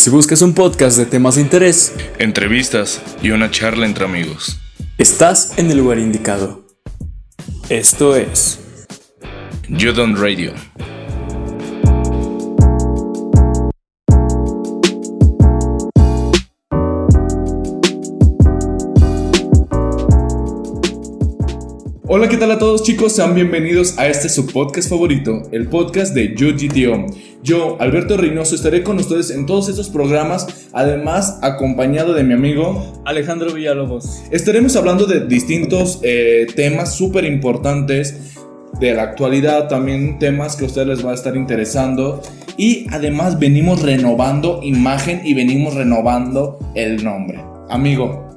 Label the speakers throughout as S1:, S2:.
S1: Si buscas un podcast de temas de interés,
S2: entrevistas y una charla entre amigos,
S1: estás en el lugar indicado. Esto es
S2: Judon Radio. ¿Qué tal a todos chicos? Sean bienvenidos a este su podcast favorito, el podcast de GTO. Yo, Alberto Reynoso, estaré con ustedes en todos estos programas, además acompañado de mi amigo
S1: Alejandro Villalobos.
S2: Estaremos hablando de distintos eh, temas súper importantes de la actualidad, también temas que a ustedes les va a estar interesando. Y además venimos renovando imagen y venimos renovando el nombre. Amigo,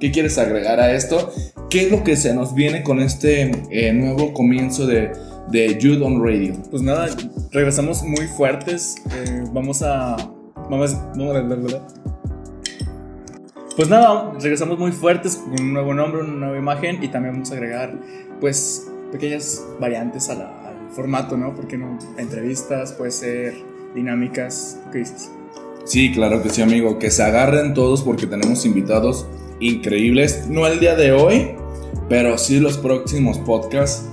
S2: ¿qué quieres agregar a esto? ¿Qué es lo que se nos viene con este eh, nuevo comienzo de, de Jude on Radio?
S1: Pues nada, regresamos muy fuertes. Eh, vamos a. Vamos, vamos a ¿verdad? Pues nada, regresamos muy fuertes con un nuevo nombre, una nueva imagen y también vamos a agregar, pues, pequeñas variantes al formato, ¿no? Porque no, entrevistas, puede ser dinámicas, ¿qué dices?
S2: Sí, claro que sí, amigo. Que se agarren todos porque tenemos invitados increíbles. No el día de hoy, pero sí los próximos podcasts.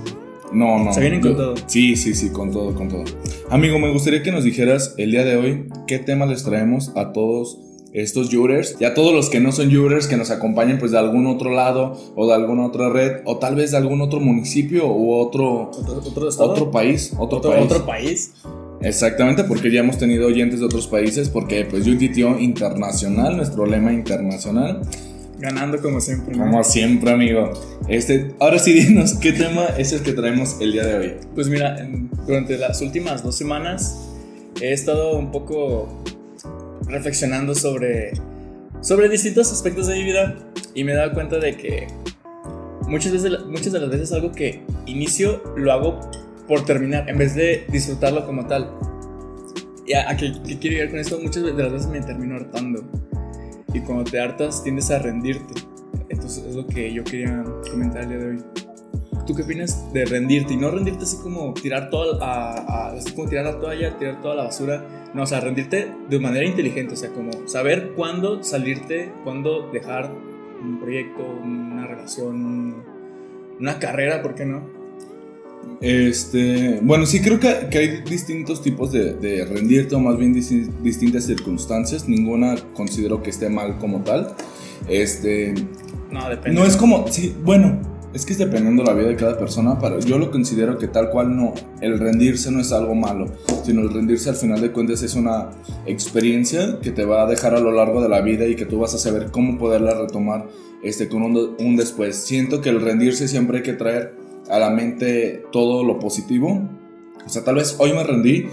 S2: No, no.
S1: Se vienen con todo.
S2: Sí, sí, sí, con todo, con todo. Amigo, me gustaría que nos dijeras el día de hoy qué tema les traemos a todos estos jurors y a todos los que no son jurors que nos acompañen pues de algún otro lado o de alguna otra red o tal vez de algún otro municipio u otro
S1: otro, otro
S2: país, otro,
S1: país. Otro país.
S2: Exactamente, porque ya hemos tenido oyentes de otros países, porque pues UTTO internacional, nuestro lema internacional.
S1: Ganando como siempre.
S2: Como siempre, amigo. Este, ahora sí, dinos, ¿qué tema es el que traemos el día de hoy?
S1: Pues mira, durante las últimas dos semanas he estado un poco reflexionando sobre, sobre distintos aspectos de mi vida y me he dado cuenta de que muchas, veces, muchas de las veces algo que inicio lo hago por terminar en vez de disfrutarlo como tal. ¿Y a, qué, qué quiero llegar con esto? Muchas de las veces me termino hartando y cuando te hartas tiendes a rendirte. Entonces es lo que yo quería comentar el día de hoy. ¿Tú qué opinas de rendirte? Y no rendirte así como tirar todo a, así como tirar la toalla, tirar toda la basura. No, o sea, rendirte de manera inteligente. O sea, como saber cuándo salirte, cuándo dejar un proyecto, una relación, una carrera, ¿por qué no?
S2: Este, bueno, sí creo que, hay distintos tipos de, rendirte o más bien distintas circunstancias. Ninguna considero que esté mal como tal. Este,
S1: no, depende.
S2: No es como, sí, bueno, es que es dependiendo de la vida de cada persona, pero yo lo considero que tal cual no, el rendirse no es algo malo, sino el rendirse al final de cuentas es una experiencia que te va a dejar a lo largo de la vida y que tú vas a saber cómo poderla retomar este, con un, un después. Siento que el rendirse siempre hay que traer a la mente todo lo positivo. O sea, tal vez hoy me rendí,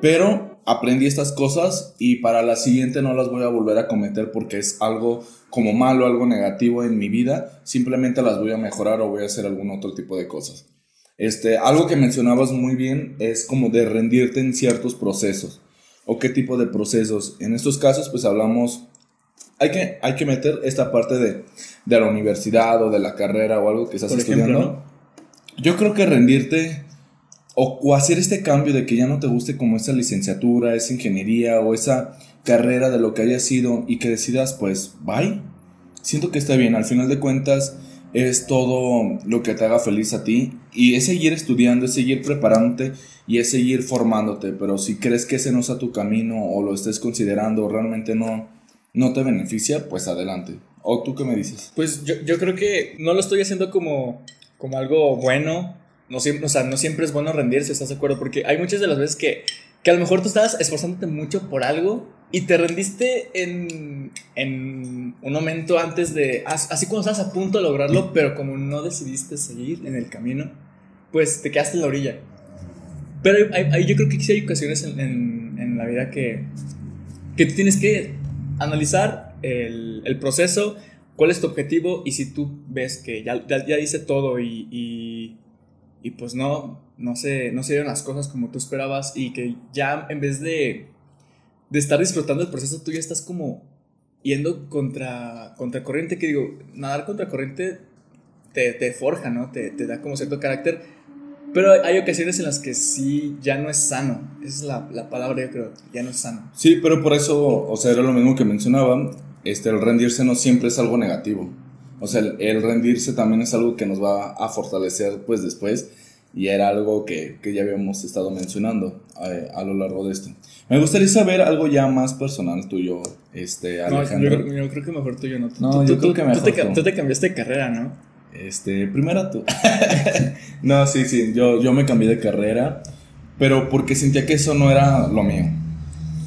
S2: pero aprendí estas cosas y para la siguiente no las voy a volver a cometer porque es algo como malo, algo negativo en mi vida. Simplemente las voy a mejorar o voy a hacer algún otro tipo de cosas. Este, algo que mencionabas muy bien es como de rendirte en ciertos procesos. ¿O qué tipo de procesos? En estos casos, pues hablamos hay que, hay que meter esta parte de, de, la universidad o de la carrera o algo que estás estudiando. Yo creo que rendirte o, hacer este cambio de que ya no te guste como esa licenciatura, esa ingeniería o esa carrera de lo que haya sido y que decidas pues bye. Siento que está bien, al final de cuentas es todo lo que te haga feliz a ti y es seguir estudiando, es seguir preparándote y es seguir formándote, pero si crees que ese no sea tu camino o lo estés considerando o realmente no, no te beneficia, pues adelante. ¿O tú qué me dices?
S1: Pues yo, yo creo que no lo estoy haciendo como como algo bueno. No siempre, o sea, no siempre es bueno rendirse, ¿estás de acuerdo? Porque hay muchas de las veces que, que a lo mejor tú estabas esforzándote mucho por algo y te rendiste en, en un momento antes de, así cuando estabas a punto de lograrlo, pero como no decidiste seguir en el camino, pues te quedaste en la orilla. Pero hay, yo creo que sí hay ocasiones en, en, en, la vida que, que tienes que analizar el, el proceso, cuál es tu objetivo y si tú ves que ya, ya, hice todo y, y, pues no, no se, no se dieron las cosas como tú esperabas y que ya en vez de, de estar disfrutando el proceso, tú ya estás como yendo contra, contra corriente, que digo, nadar contra corriente te, te forja, ¿no? Te, te da como cierto carácter, Pero hay ocasiones en las que sí, ya no es sano. Esa es la, la palabra, yo creo, ya no es sano.
S2: Sí, pero por eso, o sea, era lo mismo que mencionaba, este, el rendirse no siempre es algo negativo. O sea, el, el rendirse también es algo que nos va a fortalecer pues después y era algo que, que ya habíamos estado mencionando eh, a lo largo de esto. Me gustaría saber algo ya más personal tuyo, este,
S1: No, yo,
S2: Alejandro.
S1: yo creo que mejor tú y yo no. Tú-
S2: No,
S1: tú-
S2: yo
S1: tú-
S2: creo que
S1: tú
S2: mejor
S1: te,
S2: tú.
S1: tú te cambiaste de carrera, ¿no?
S2: Este, primero tú. no, sí, sí, yo, yo me cambié de carrera, pero porque sentía que eso no era lo mío.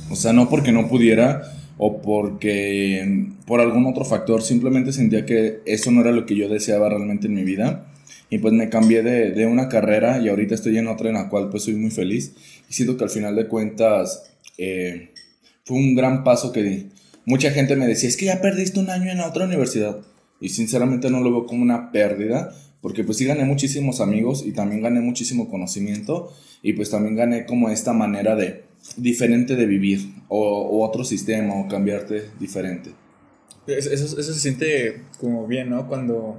S2: O sea, no porque no pudiera o porque por algún otro factor, simplemente sentía que eso no era lo que yo deseaba realmente en mi vida. Y pues me cambié de, de una carrera y ahorita estoy en otra en la cual pues soy muy feliz. Y siento que al final de cuentas eh, fue un gran paso que di. Mucha gente me decía, es que ya perdiste un año en la otra universidad. Y sinceramente no lo veo como una pérdida, porque pues sí gané muchísimos amigos y también gané muchísimo conocimiento y pues también gané como esta manera de diferente de vivir o, o otro sistema o cambiarte diferente.
S1: Es- Eso, eso se siente como bien, ¿no? Cuando,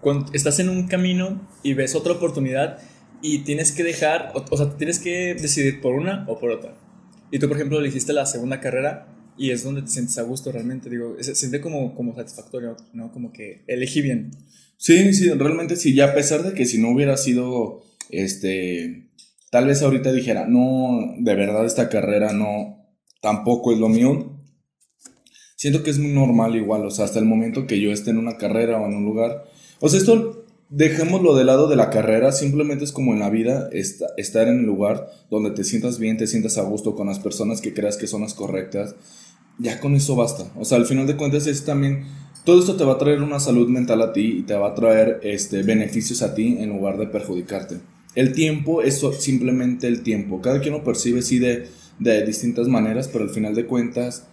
S1: cuando estás en un camino y ves otra oportunidad y tienes que dejar, o, o sea, tienes que decidir por una o por otra. Y tú, por ejemplo, elegiste la segunda carrera y es donde te sientes a gusto realmente. Digo, se siente como, como satisfactorio, ¿no? Como que elegí bien.
S2: Sí, sí, realmente sí, ya a pesar de que si no hubiera sido, este, tal vez ahorita dijera, no, de verdad esta carrera no, tampoco es lo mío. Siento que es muy normal igual, o sea, hasta el momento que yo esté en una carrera o en un lugar. O sea, esto dejémoslo de lado de la carrera, simplemente es como en la vida, esta- estar en el lugar donde te sientas bien, te sientas a gusto con las personas que creas que son las correctas. Ya con eso basta. O sea, al final de cuentas es también todo esto te va a traer una salud mental a ti y te va a traer este, beneficios a ti en lugar de perjudicarte. El tiempo es simplemente el tiempo. Cada quien lo percibe sí de, de distintas maneras, pero al final de cuentas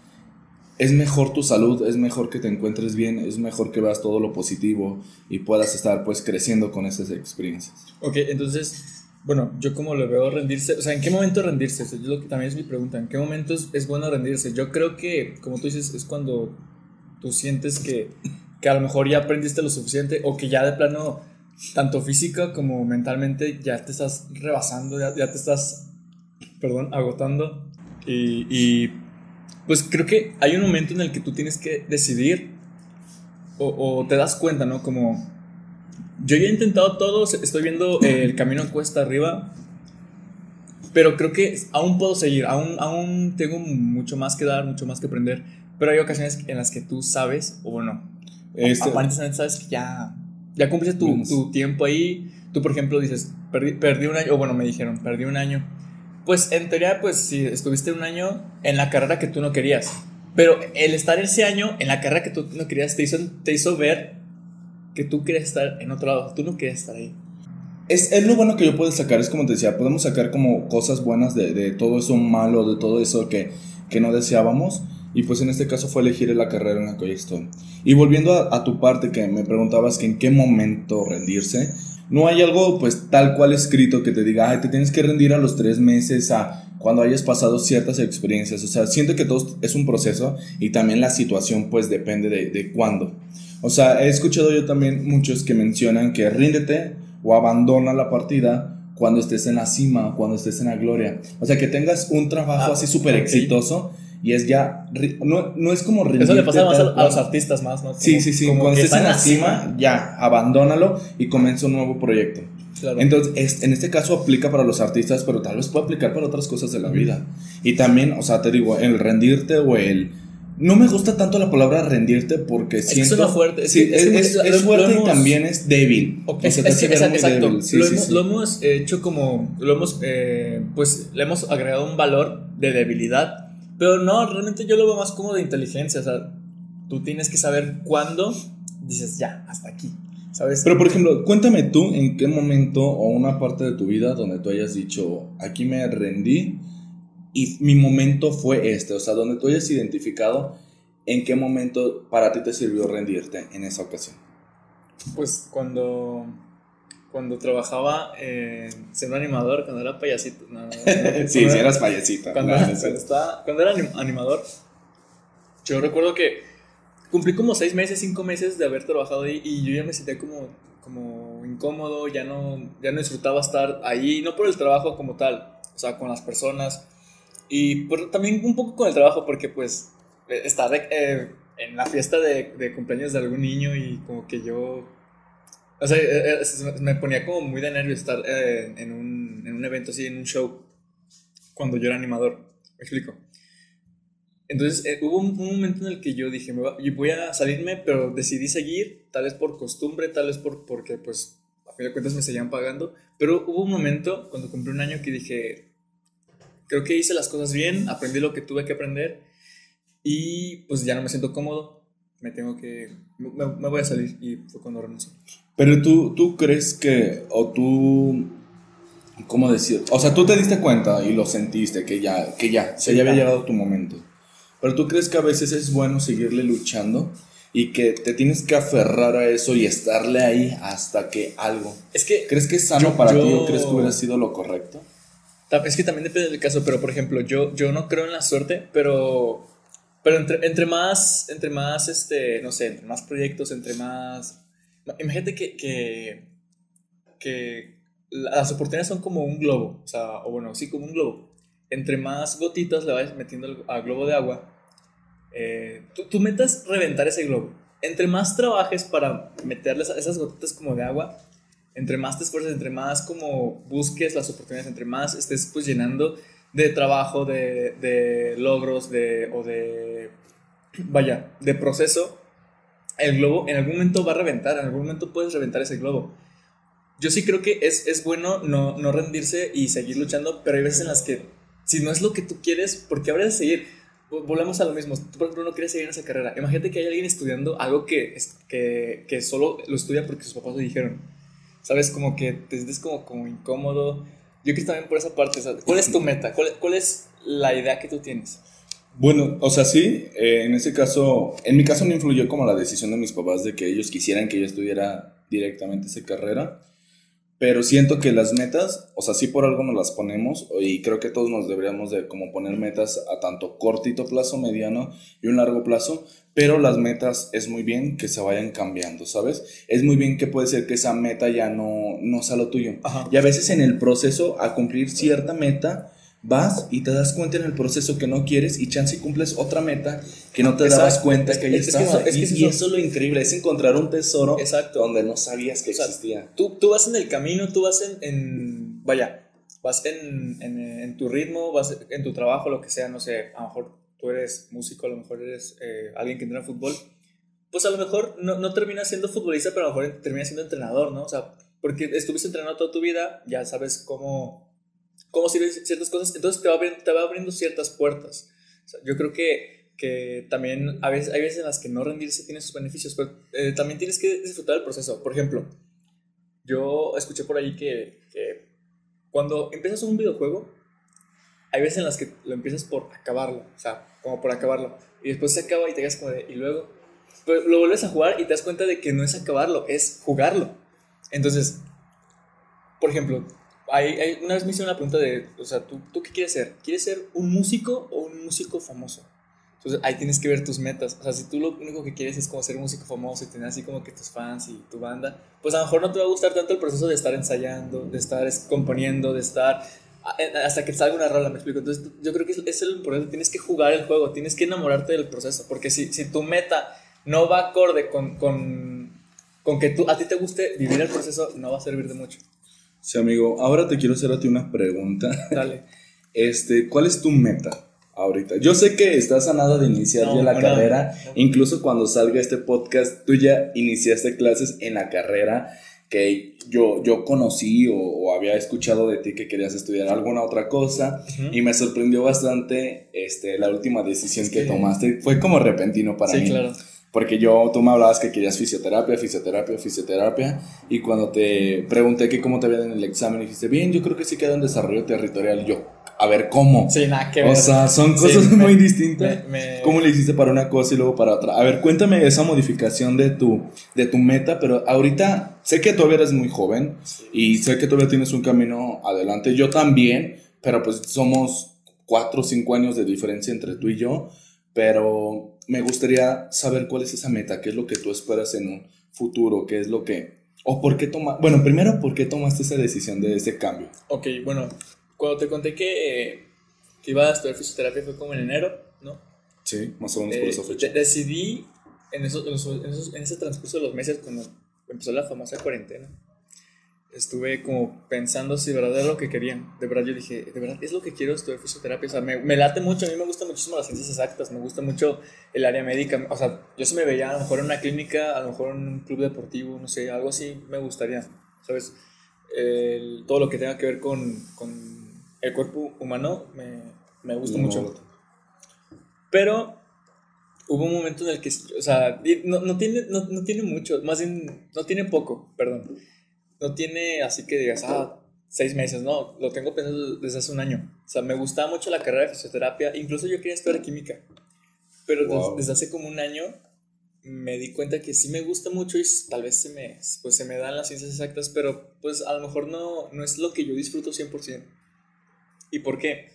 S2: es mejor tu salud, es mejor que te encuentres bien, es mejor que veas todo lo positivo y puedas estar pues creciendo con esas experiencias.
S1: Ok, entonces, bueno, yo como lo veo rendirse, o sea, ¿en qué momento rendirse? O sea, yo lo que también es mi pregunta, ¿en qué momento es, es bueno rendirse? Yo creo que, como tú dices, es cuando tú sientes que, que a lo mejor ya aprendiste lo suficiente o que ya de plano, tanto física como mentalmente, ya te estás rebasando, ya, ya te estás, perdón, agotando y, y, pues creo que hay un momento en el que tú tienes que decidir o, o te das cuenta, ¿no? Como yo ya he intentado todo, estoy viendo eh, el camino cuesta arriba, pero creo que aún puedo seguir, aún, aún tengo mucho más que dar, mucho más que aprender, pero hay ocasiones en las que tú sabes, o bueno,
S2: Este-
S1: aparentemente sabes que ya, ya cumpliste tu, tu tiempo ahí, tú por ejemplo dices, perdí, perdí un año, o bueno, me dijeron, perdí un año, pues en teoría, pues si estuviste un año en la carrera que tú no querías, pero el estar ese año en la carrera que tú no querías te hizo, te hizo ver que tú querías estar en otro lado, tú no querías estar ahí.
S2: Es, es lo bueno que yo puedo sacar, es como te decía, podemos sacar como cosas buenas de, de todo eso malo, de todo eso que, que no deseábamos. Y pues en este caso fue elegir la carrera en la que hoy estoy. Y volviendo a, a tu parte que me preguntabas que en qué momento rendirse, no hay algo pues tal cual escrito que te diga, ay, te tienes que rendir a los tres meses, a cuando hayas pasado ciertas experiencias. O sea, siento que todo es un proceso y también la situación pues depende de, de cuándo. O sea, he escuchado yo también muchos que mencionan que ríndete o abandona la partida cuando estés en la cima cuando estés en la gloria. O sea, que tengas un trabajo
S1: Ah,
S2: así súper exitoso y es ya, no, no es como rendirte.
S1: Eso le pasa más a, a los artistas más, ¿no?
S2: Sí,
S1: Como-
S2: sí, sí.
S1: como
S2: Cuando
S1: que
S2: estés en la cima, ya, abandónalo y comienza un nuevo proyecto.
S1: Claro.
S2: Entonces, es- en este caso aplica para los artistas, pero tal vez puede aplicar para otras cosas de la vida. Y también, o sea, te digo, el rendirte o el... No me gusta tanto la palabra rendirte porque
S1: Es que
S2: siento...
S1: suena fuerte,
S2: Sí,
S1: que-
S2: es,
S1: que
S2: fuerte
S1: hemos-
S2: y también es débil.
S1: Ok,
S2: O
S1: es,
S2: sea, te
S1: es
S2: hace
S1: que-
S2: ver muy
S1: exacto.
S2: débil. Sí,
S1: lo,
S2: sí,
S1: hemos,
S2: sí.
S1: lo hemos hecho como. Lo hemos. eh, pues le hemos agregado un valor de debilidad. Pero no, realmente yo lo veo más como de inteligencia. O sea, tú tienes que saber cuándo dices ya, hasta aquí. ¿Sabes?
S2: Pero, por ejemplo, cuéntame tú en qué momento o una parte de tu vida donde tú hayas dicho, aquí me rendí y mi momento fue este. O sea, donde tú hayas identificado en qué momento para ti te sirvió rendirte en esa ocasión.
S1: Pues cuando. Cuando trabajaba eh, siendo animador, cuando era payasito. no, no, no,
S2: sí, si
S1: era-
S2: eras payasita.
S1: Cuando,
S2: no,
S1: cuando estaba- cuando era anim- animador, yo recuerdo que cumplí como seis meses, cinco meses de haber trabajado ahí y yo ya me sentía como, como incómodo, ya no, ya no disfrutaba estar ahí, no por el trabajo como tal, o sea, con las personas. Y también un poco con el trabajo, porque pues eh, estar eh, en la fiesta de, de, cumpleaños de algún niño y como que yo... O sea, eh, me ponía como muy de nervio estar en, un, en un evento así, en un show, cuando yo era animador. ¿Me explico? Entonces eh, hubo un, momento en el que yo dije, me voy a salirme, pero decidí seguir, tal vez por costumbre, tal vez por, porque pues a fin de cuentas me seguían pagando, pero hubo un momento cuando cumplí un año que dije, creo que hice las cosas bien, aprendí lo que tuve que aprender y pues ya no me siento cómodo, me tengo que, me, me voy a salir y fue cuando renuncié.
S2: Pero tú, tú crees que, o tú, ¿cómo decir? O sea, tú te diste cuenta y lo sentiste, que ya, que ya, se ya había llegado tu momento. Pero tú crees que a veces es bueno seguirle luchando y que te tienes que aferrar a eso y estarle ahí hasta que algo.
S1: Es que.
S2: ¿Crees que es sano para ti o crees que hubiera sido lo correcto?
S1: Es que también depende del caso, pero por ejemplo, yo, yo no creo en la suerte, pero. Pero entre, entre más, entre más, este, no sé, entre más proyectos, entre más... Imagínate que, que, que las oportunidades son como un globo, o sea, o bueno, sí, como un globo entre más gotitas le vayas metiendo al globo de agua, eh, tu, meta es reventar ese globo. Entre más trabajes para meterle esas gotitas como de agua, entre más te esfuerces, entre más como busques las oportunidades, entre más estés pues llenando de trabajo, de, de logros, de, o de, vaya, de proceso, el globo en algún momento va a reventar, en algún momento puedes reventar ese globo. Yo sí creo que es, es bueno no, no rendirse y seguir luchando, pero hay veces en las que si no es lo que tú quieres, ¿por qué habrías de seguir? Volvemos a lo mismo. Tú, por ejemplo, no quieres seguir en esa carrera. Imagínate que hay alguien estudiando algo que, que, que solo lo estudia porque sus papás lo dijeron. ¿Sabes? Como que te sientes como, como incómodo. Yo creo también por esa parte. ¿Cuál es tu meta? ¿Cuál, ¿Cuál, es la idea que tú tienes?
S2: Bueno, o sea, sí, eh, en ese caso, en mi caso no influyó como la decisión de mis papás de que ellos quisieran que yo estudiara directamente esa carrera. Pero siento que las metas, o sea, sí por algo nos las ponemos y creo que todos nos deberíamos de como poner metas a tanto cortito plazo, mediano y un largo plazo, pero las metas es muy bien que se vayan cambiando, ¿sabes? Es muy bien que puede ser que esa meta ya no, no sea lo tuyo. Y a veces en el proceso a cumplir cierta meta, vas y te das cuenta en el proceso que no quieres y chance y cumples otra meta que no te dabas cuenta que ahí estaba. Es que y, eso, es lo increíble, es encontrar un tesoro Exacto. donde no sabías que existía.
S1: Tú, tú vas en el camino, tú vas en, en vaya, vas en, en, en, tu ritmo, vas en tu trabajo, lo que sea, no sé, a lo mejor tú eres músico, a lo mejor eres eh, alguien que entrena fútbol, pues a lo mejor no, no terminas siendo futbolista, pero a lo mejor terminas siendo entrenador, ¿no? O sea, porque estuviste entrenando toda tu vida, ya sabes cómo cómo sirven ciertas cosas, entonces te va, abriendo, ciertas puertas. yo creo que, que también a veces, hay veces en las que no rendirse tiene sus beneficios, pero eh, también tienes que disfrutar del proceso. Por ejemplo, yo escuché por ahí que, que cuando empiezas un videojuego, hay veces en las que lo empiezas por acabarlo, o sea, como por acabarlo, y después se acaba y te quedas como de, y luego, pero lo vuelves a jugar y te das cuenta de que no es acabarlo, es jugarlo. Entonces, por ejemplo, hay, una vez me hicieron una pregunta de, o sea, ¿tú, ¿tú qué quieres ser? ¿Quieres ser un músico o un músico famoso? Entonces ahí tienes que ver tus metas. O sea, si tú lo único que quieres es como ser músico famoso y tener así como que tus fans y tu banda, pues a lo mejor no te va a gustar tanto el proceso de estar ensayando, de estar componiendo, de estar hasta que salga una rola, me explico. Entonces yo creo que es el problema, tienes que jugar el juego, tienes que enamorarte del proceso, porque si, si tu meta no va acorde con, con, con que tú, a ti te guste vivir el proceso, no va a servir de mucho.
S2: Sí, amigo. Ahora te quiero hacer a ti una pregunta. Dale. Este, ¿cuál es tu meta ahorita? Yo sé que estás a nada de iniciar ya la carrera. Incluso cuando salga este podcast, tú ya iniciaste clases en la carrera que yo, yo conocí o, había escuchado de ti que querías estudiar alguna otra cosa y me sorprendió bastante este, la última decisión que, tomaste. Fue como repentino para mí. Sí, claro. Porque yo, tú me hablabas que querías fisioterapia, fisioterapia, fisioterapia. Y cuando te pregunté que cómo te había en el examen, dijiste, bien, yo creo que sí queda en desarrollo territorial. Yo, a ver, ¿cómo?
S1: Sí, nada que ver.
S2: O sea, son cosas muy distintas. ¿Cómo le hiciste para una cosa y luego para otra? A ver, cuéntame esa modificación de tu, de tu meta, pero ahorita sé que todavía eres muy joven y sé que todavía tienes un camino adelante. Yo también, pero pues somos cuatro o cinco años de diferencia entre tú y yo. Pero me gustaría saber cuál es esa meta, qué es lo que tú esperas en un futuro, qué es lo que ¿O por qué toma Bueno, primero, ¿por qué tomaste esa decisión de ese cambio?
S1: Ok, bueno, cuando te conté que, que iba a estudiar fisioterapia fue como en enero, ¿no?
S2: Sí, más o menos por
S1: Eh,
S2: esa fecha.
S1: de- decidí en, esos- en esos- en ese transcurso de los meses, cuando empezó la famosa cuarentena, estuve como pensando si de verdad era lo que quería. De verdad yo dije, de verdad es lo que quiero estudiar fisioterapia. O sea, me, me late mucho, a mí me gustan muchísimo las ciencias exactas, me gusta mucho el área médica. O sea, yo sí me veía a lo mejor en una clínica, a lo mejor en un club deportivo, no sé, algo así me gustaría, ¿sabes? El- todo lo que tenga que ver con, con el cuerpo humano me, me gusta
S2: No,
S1: mucho. Pero hubo un momento en el que, o sea, no, no tiene, no, no tiene mucho, más bien, no tiene poco, perdón. No tiene así que digas, ah, seis meses, no, lo tengo pensando desde hace un año. O sea, me gustaba mucho la carrera de fisioterapia, incluso yo quería estudiar química. Pero
S2: Wow.
S1: desde hace como un año me di cuenta que sí me gusta mucho y tal vez se me, pues se me dan las ciencias exactas, pero pues a lo mejor no, no es lo que yo disfruto 100%. ¿Y por qué?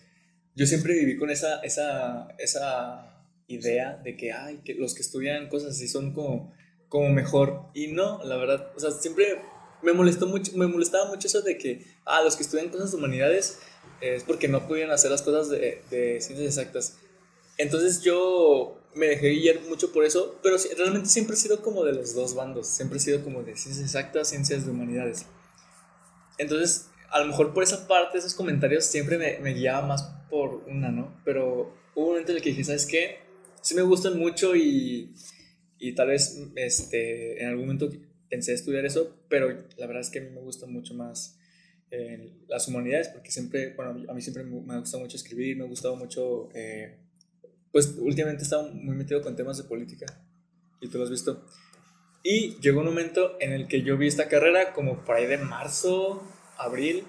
S1: Yo siempre viví con esa, esa, esa idea de que, ay, que los que estudian cosas así son como, como mejor. Y no, la verdad, o sea, siempre me molestó mucho, me molestaba mucho eso de que, ah, los que estudian cosas de humanidades es porque no podían hacer las cosas de, de ciencias exactas. Entonces yo me dejé guiar mucho por eso, pero realmente siempre he sido como de los dos bandos, siempre he sido como de ciencias exactas, ciencias de humanidades. Entonces, a lo mejor por esa parte, esos comentarios siempre me, me guiaba más por una, ¿no? Pero hubo un momento en el que dije, ¿sabes qué? Sí me gustan mucho y, y tal vez este, en algún momento pensé estudiar eso, pero la verdad es que a mí me gusta mucho más eh, las humanidades, porque siempre, bueno, a mí siempre me ha gustado mucho escribir, me ha gustado mucho, eh, pues últimamente he estado muy metido con temas de política, y tú lo has visto. Y llegó un momento en el que yo vi esta carrera como por ahí de marzo, abril,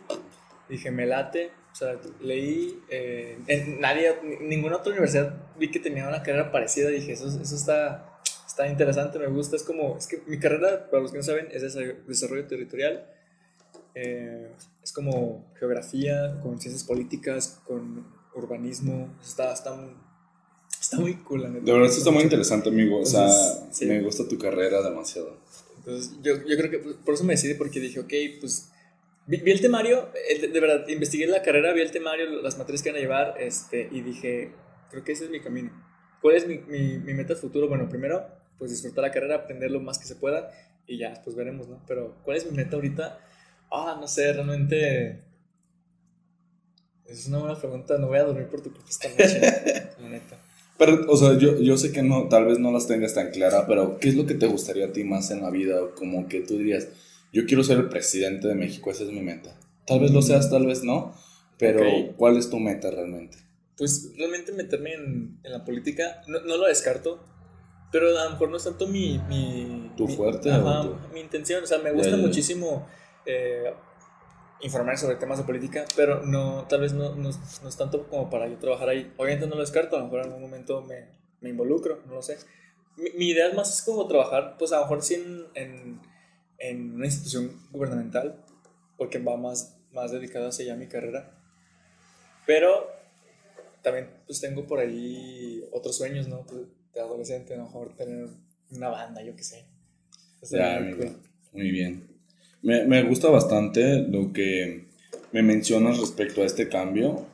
S1: dije, me late, o sea, leí, eh, en nadie, ni- ninguna otra universidad vi que tenía una carrera parecida, dije, eso, eso está, está interesante, me gusta, es como, es que mi carrera, para los que no saben, es desarrollo, territorial, eh, es como geografía, con ciencias políticas, con urbanismo, está, está, muy- está muy cool, la neta.
S2: De verdad, esto está muy interesante, amigo. O sea,
S1: Entonces, sí.
S2: me gusta tu carrera demasiado.
S1: Entonces, yo, yo creo que por eso me decidí, porque dije, ok, pues vi, vi el temario, de verdad, investigué la carrera, vi el temario, las materias que van a llevar, este, y dije, creo que ese es mi camino. ¿Cuál es mi, mi, mi meta futuro? Bueno, primero, pues disfrutar la carrera, aprender lo más que se pueda, y ya, pues veremos, ¿no? Pero, ¿cuál es mi meta ahorita? Ah, no sé, realmente... Es una buena pregunta, no voy a dormir por tu culpa esta noche, la neta.
S2: Pero, o sea, yo, yo sé que no, tal vez no las tengas tan clara, pero ¿qué es lo que te gustaría a ti más en la vida? Como que tú dirías, yo quiero ser el presidente de México, esa es mi meta. Tal vez lo seas, tal vez no, pero
S1: Ok.
S2: ¿cuál es tu meta realmente?
S1: Pues realmente meterme en, en la política, no, no lo descarto, pero a lo mejor no es tanto mi... mi
S2: ¿Tu
S1: mi-
S2: fuerte
S1: ajá,
S2: tu-
S1: mi intención, o sea, me gusta
S2: Ya, ya, ya.
S1: muchísimo eh, informar sobre temas de política, pero no, tal vez no, no, es- no es tanto como para yo trabajar ahí. Obviamente no lo descarto, a lo mejor en algún momento me, me involucro, no lo sé. Mi, mi idea más es como trabajar, pues a lo mejor sí en, en, en una institución gubernamental, porque va más, más dedicada hacia allá mi carrera. Pero también pues tengo por ahí otros sueños, ¿no? Pues, de adolescente, a lo mejor tener una banda, yo qué sé.
S2: Ya,
S1: muy.
S2: Muy bien. Me, me gusta bastante lo que me mencionas respecto a este cambio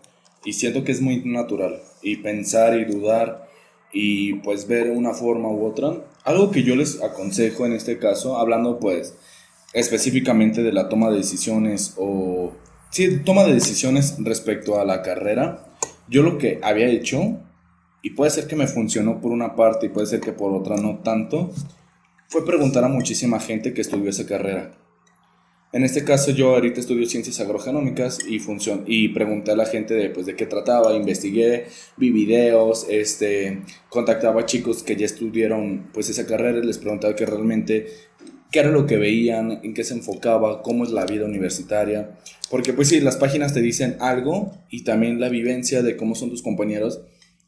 S2: y siento que es muy natural y pensar y dudar y pues ver una forma u otra. Algo que yo les aconsejo en este caso, hablando pues específicamente de la toma de decisiones o sí, toma de decisiones respecto a la carrera, yo lo que había hecho y puede ser que me funcionó por una parte y puede ser que por otra no tanto, fue preguntar a muchísima gente que estudió esa carrera. En este caso yo ahorita estudio ciencias agrogenómicas y, funcion y pregunté a la gente de, pues, de qué trataba, investigué, vi videos, este, contactaba a chicos que ya estudiaron pues, esa carrera y les preguntaba que realmente qué era lo que veían, en qué se enfocaba, cómo es la vida universitaria. Porque pues sí, las páginas te dicen algo y también la vivencia de cómo son tus compañeros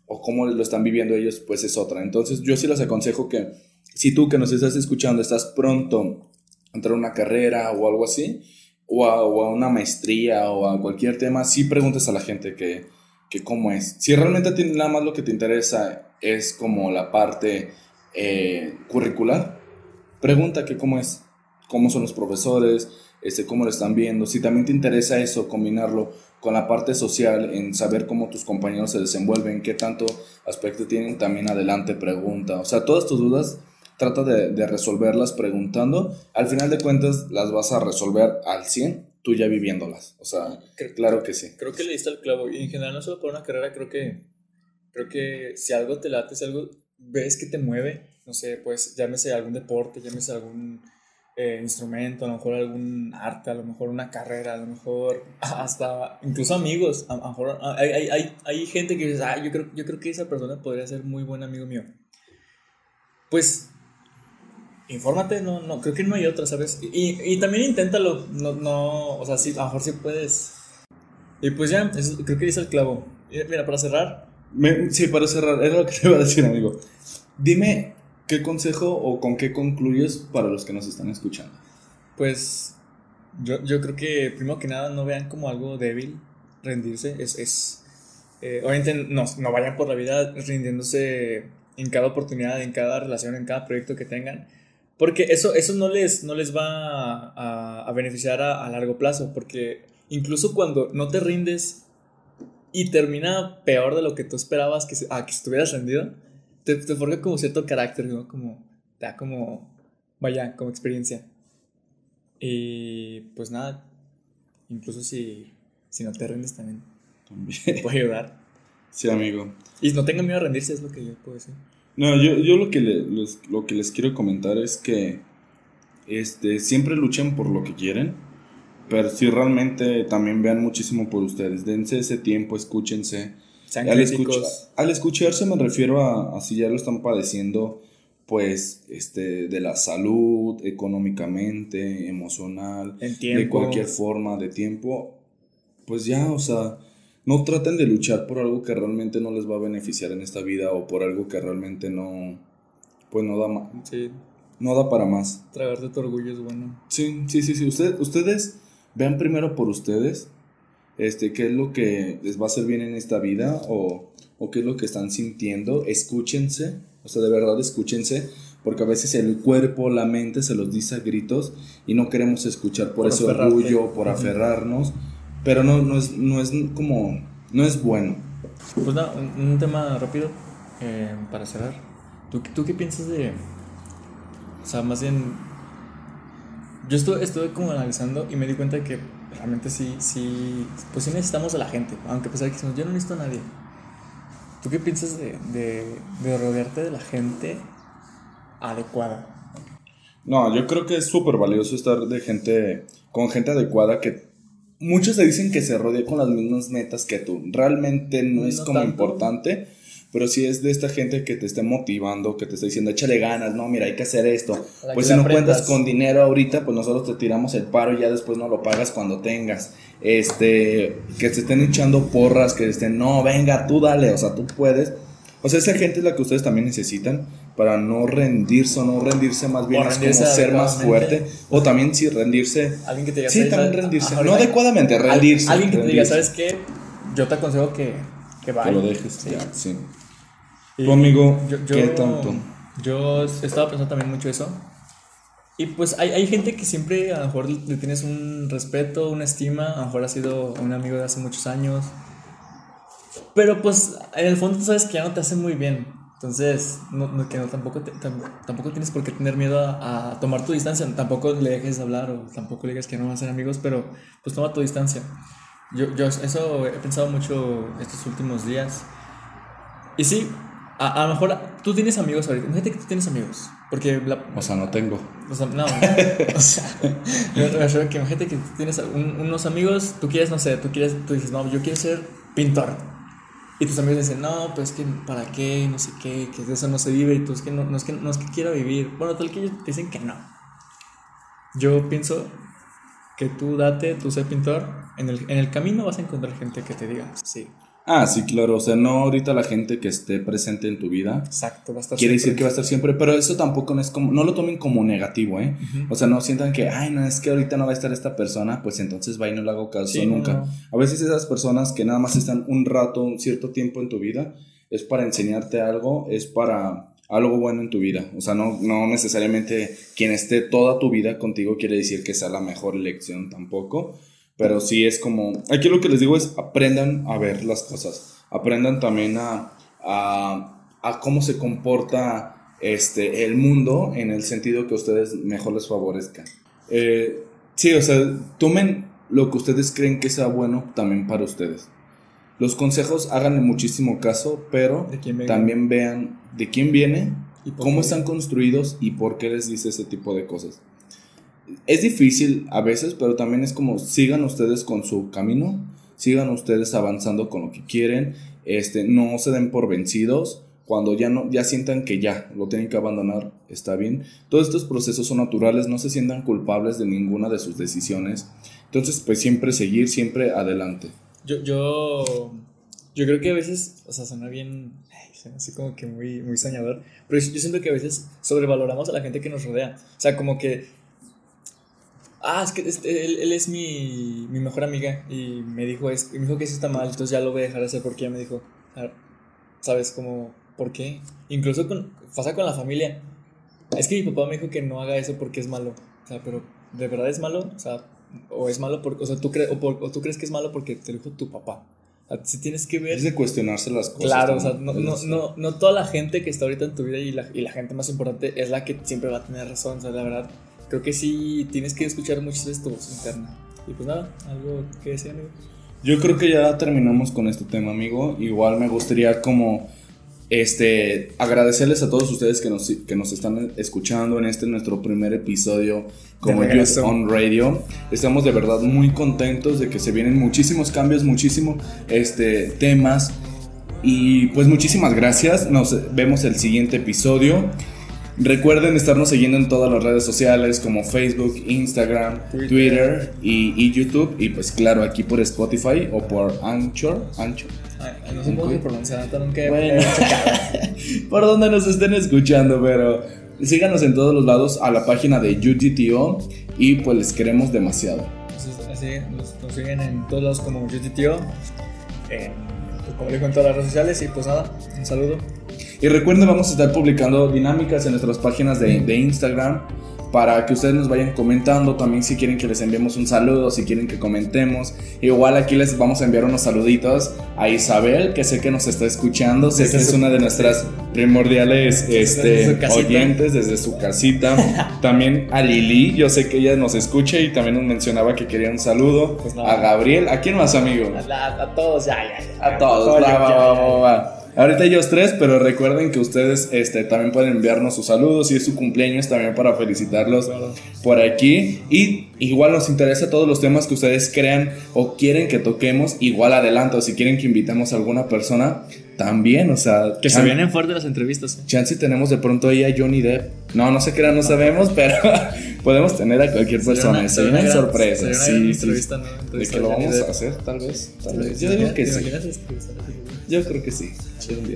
S2: o cómo lo están viviendo ellos pues es otra. Entonces yo sí les aconsejo que si tú que nos estás escuchando estás pronto a entrar a una carrera o algo así, o a, una maestría o a cualquier tema, sí preguntes a la gente que, que cómo es. Si realmente ti nada más lo que te interesa es como la parte eh, curricular, pregunta que cómo es. cómo son los profesores, este, cómo lo están viendo. Si también te interesa eso, combinarlo con la parte social, en saber cómo tus compañeros se desenvuelven, qué tanto aspecto tienen, también adelante pregunta. O sea, todas tus dudas trata de, de, resolverlas preguntando. Al final de cuentas las vas a resolver al 100 tú ya viviéndolas. O sea, claro que sí.
S1: Creo que le diste el clavo. Y en general, no solo por una carrera, creo que, creo que si algo te late, si algo ves que te mueve, no sé, pues llámese algún deporte, llámese algún eh, instrumento, a lo mejor algún arte, a lo mejor una carrera, a lo mejor hasta incluso amigos. A, lo mejor hay, hay, hay, hay, gente que dice, ah, yo creo, yo creo que esa persona podría ser muy buen amigo mío. Pues infórmate, no, no, creo que no hay otra, ¿sabes? Y, y también inténtalo, no, no, o sea, sí, a lo mejor sí puedes. Y pues ya, creo que dice el clavo. Mira, para cerrar.
S2: sí, para cerrar, era lo que te iba a decir, amigo. Dime qué consejo o con qué concluyes para los que nos están escuchando.
S1: Pues yo, yo creo que primero que nada no vean como algo débil rendirse, es, es eh, obviamente no, no vayan por la vida rindiéndose en cada oportunidad, en cada relación, en cada proyecto que tengan porque eso, eso no, les, no les va a, beneficiar a, largo plazo, porque incluso cuando no te rindes y termina peor de lo que tú esperabas que, a que estuvieras rendido, te, te forja como cierto carácter, ¿no? Como, te da como, vaya, como experiencia. Y pues nada, incluso si, si no te rindes también, también. puede ayudar.
S2: Sí, amigo.
S1: Y no tengan miedo a rendirse, es lo que yo puedo decir.
S2: No, yo, yo lo, que les, lo que les quiero comentar es que este, siempre luchen por lo que quieren, pero si realmente también vean muchísimo por ustedes. Dense ese tiempo, escúchense. Al, al, escucharse me refiero a, a, si ya lo están padeciendo, pues, este, de la salud, económicamente, emocional, de cualquier forma, de tiempo, pues ya, o sea, no traten de luchar por algo que realmente no les va a beneficiar en esta vida o por algo que realmente no, pues no da más. Sí. No da para más.
S1: Tragarte tu orgullo es bueno.
S2: Sí, sí, sí, sí. Ustedes, ustedes vean primero por ustedes, este, qué es lo que les va a hacer bien en esta vida o, o qué es lo que están sintiendo. Escúchense, o sea, de verdad escúchense porque a veces el cuerpo, la mente se los dice a gritos y no queremos escuchar por, ese orgullo, por aferrarnos. Pero no, no, es, no es como. No es bueno.
S1: Pues nada, un, tema rápido eh, para cerrar. ¿Tú, ¿Tú qué piensas de.? O sea, más bien. Yo estuve, estuve como analizando y me di cuenta que realmente sí, sí. Pues sí necesitamos a la gente. Aunque a pesar de que yo no necesito a nadie. ¿Tú qué piensas de, de, de rodearte de la gente adecuada?
S2: No, yo creo que es súper valioso estar de gente, con gente adecuada que muchos se dicen que se rodea con las mismas metas que tú. Realmente no es como importante, pero si es de esta gente que te esté motivando, que te está diciendo, échale ganas, no, mira, hay que hacer esto. Pues si no cuentas con dinero ahorita, pues nosotros te tiramos el paro y ya después no lo pagas cuando tengas. Este, que te estén echando porras, que estén, no, venga, tú dale, o sea, tú puedes. O sea, esa gente es la que ustedes también necesitan para no rendirse o no rendirse más bien es como ser más fuerte o también sí rendirse
S1: alguien que te diga
S2: sí también rendirse no adecuadamente rendirse
S1: alguien que te diga sabes qué yo te aconsejo que que
S2: vaya que lo dejes sí. ya sí tu amigo yo, qué tonto
S1: yo estaba pensando también mucho eso y pues hay, hay gente que siempre a lo mejor le tienes un respeto una estima a lo mejor ha sido un amigo de hace muchos años pero pues en el fondo tú sabes que ya no te hace muy bien entonces, no, que no, tampoco, tampoco tienes por qué tener miedo a, tomar tu distancia. Tampoco le dejes hablar o tampoco le digas que no van a ser amigos, pero pues toma tu distancia. Yo, yo eso he pensado mucho estos últimos días. Y sí, a, a lo mejor tú tienes amigos ahorita. Imagínate que tú tienes amigos. Porque
S2: o sea, no tengo.
S1: O sea, no. o sea, me que imagínate que tienes unos amigos, tú quieres, no sé, tú quieres, tú dices, no, yo quiero ser pintor y tus amigos dicen, no, pues que para qué, no sé qué, que de eso no se vive, y tú es que no, no es que no es que quiera vivir. Bueno, tal que ellos dicen que no. Yo pienso que tú date, tú sé pintor, en el, en el camino vas a encontrar gente que te diga, sí,
S2: Ah, sí, claro. O sea, no ahorita la gente que esté presente en tu vida.
S1: Exacto, va a estar
S2: Quiere decir que va a estar siempre, pero eso tampoco no es como, no lo tomen como negativo, ¿eh? O sea, no sientan que, ay, no, es que ahorita no va a estar esta persona, pues entonces va y no le hago caso nunca. A veces esas personas que nada más están un rato, un cierto tiempo en tu vida, es para enseñarte algo, es para algo bueno en tu vida. O sea, no, no necesariamente quien esté toda tu vida contigo quiere decir que sea la mejor elección tampoco. Pero sí es como, aquí lo que les digo es aprendan a ver las cosas. Aprendan también a, a, a cómo se comporta este, el mundo en el sentido que a ustedes mejor les favorezca. Eh, sí, o sea, tomen lo que ustedes creen que sea bueno también para ustedes. Los consejos háganle muchísimo caso, pero también vean de quién viene, ¿Y cómo están construidos y por qué les dice ese tipo de cosas. Es difícil a veces, pero también es como sigan ustedes con su camino, sigan ustedes avanzando con lo que quieren, este, no se den por vencidos. Cuando ya no ya sientan que ya lo tienen que abandonar, está bien. Todos estos procesos son naturales, no se sientan culpables de ninguna de sus decisiones. Entonces, pues siempre seguir, siempre adelante.
S1: Yo, yo, yo creo que a veces, o sea, suena bien, así como que muy, muy soñador, pero yo, siento que a veces sobrevaloramos a la gente que nos rodea. O sea, como que, ah, es que este, él, es mi, mi, mejor amiga y me dijo, es, me dijo que eso está mal, entonces ya lo voy a dejar de hacer porque ella me dijo, ¿sabes? Como, ¿por qué? Incluso con, pasa con la familia. Es que mi papá me dijo que no haga eso porque es malo. O sea, pero ¿de verdad es malo? O sea, o es malo porque, o sea, tú, crees o, tú crees que es malo porque te lo dijo tu papá. si tienes que ver...
S2: Es de cuestionarse las cosas.
S1: Claro, o sea, no, no, no, no, toda la gente que está ahorita en tu vida y la, y la gente más importante es la que siempre va a tener razón, o sea, la verdad. Creo que sí tienes que escuchar muchas veces tu voz interna. Y pues nada, algo que decir, amigo.
S2: Yo creo que ya terminamos con este tema, amigo. Igual me gustaría como este, agradecerles a todos ustedes que nos, que nos están escuchando en este nuestro primer episodio como Youth on Radio. Estamos de verdad muy contentos de que se vienen muchísimos cambios, muchísimos este, temas. Y pues muchísimas gracias. Nos vemos el siguiente episodio. Recuerden estarnos siguiendo en todas las redes sociales como Facebook, Instagram, Twitter, y, y, YouTube. Y pues claro, aquí por Spotify o por Anchor. Anchor
S1: no sé cómo se pronuncia, nunca
S2: bueno. Por donde nos estén escuchando, pero síganos en todos los lados a la página de UGTO y pues les queremos demasiado.
S1: Así, nos, siguen en todos lados como UGTO, como dijo en todas las redes sociales y pues nada, un saludo.
S2: Y recuerden, vamos a estar publicando dinámicas en nuestras páginas de, de Instagram para que ustedes nos vayan comentando también si quieren que les enviemos un saludo, si quieren que comentemos. Igual aquí les vamos a enviar unos saluditos a Isabel, que sé que nos está escuchando, sé que es una de nuestras primordiales este, oyentes desde su casita. también a Lili, yo sé que ella nos escucha y también nos mencionaba que quería un saludo. Pues a Gabriel, ¿a quién más, amigo?
S1: A, todos, ya, ya,
S2: A todos, va, va, va, va. Ahorita ellos tres, pero recuerden que ustedes este, también pueden enviarnos sus saludos. Si es su cumpleaños, también para felicitarlos por aquí. Y igual nos interesa todos los temas que ustedes crean o quieren que toquemos. Igual adelanto, si quieren que invitemos a alguna persona, también, o sea.
S1: Que se vienen fuerte las entrevistas.
S2: Chance tenemos de pronto ahí a Johnny Depp. No, no sé qué era, no sabemos, pero podemos tener a cualquier persona. Sería una, sorpresa. sí, sí. ¿De qué lo vamos a hacer? Tal vez. Tal vez. Yo digo que sí. Yo creo que sí.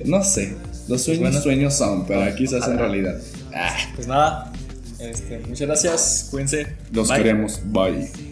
S2: No sé. Los sueños sueños son, pero aquí se hacen realidad.
S1: Ah. Pues nada. Este, muchas gracias. Cuídense.
S2: Los queremos. Bye.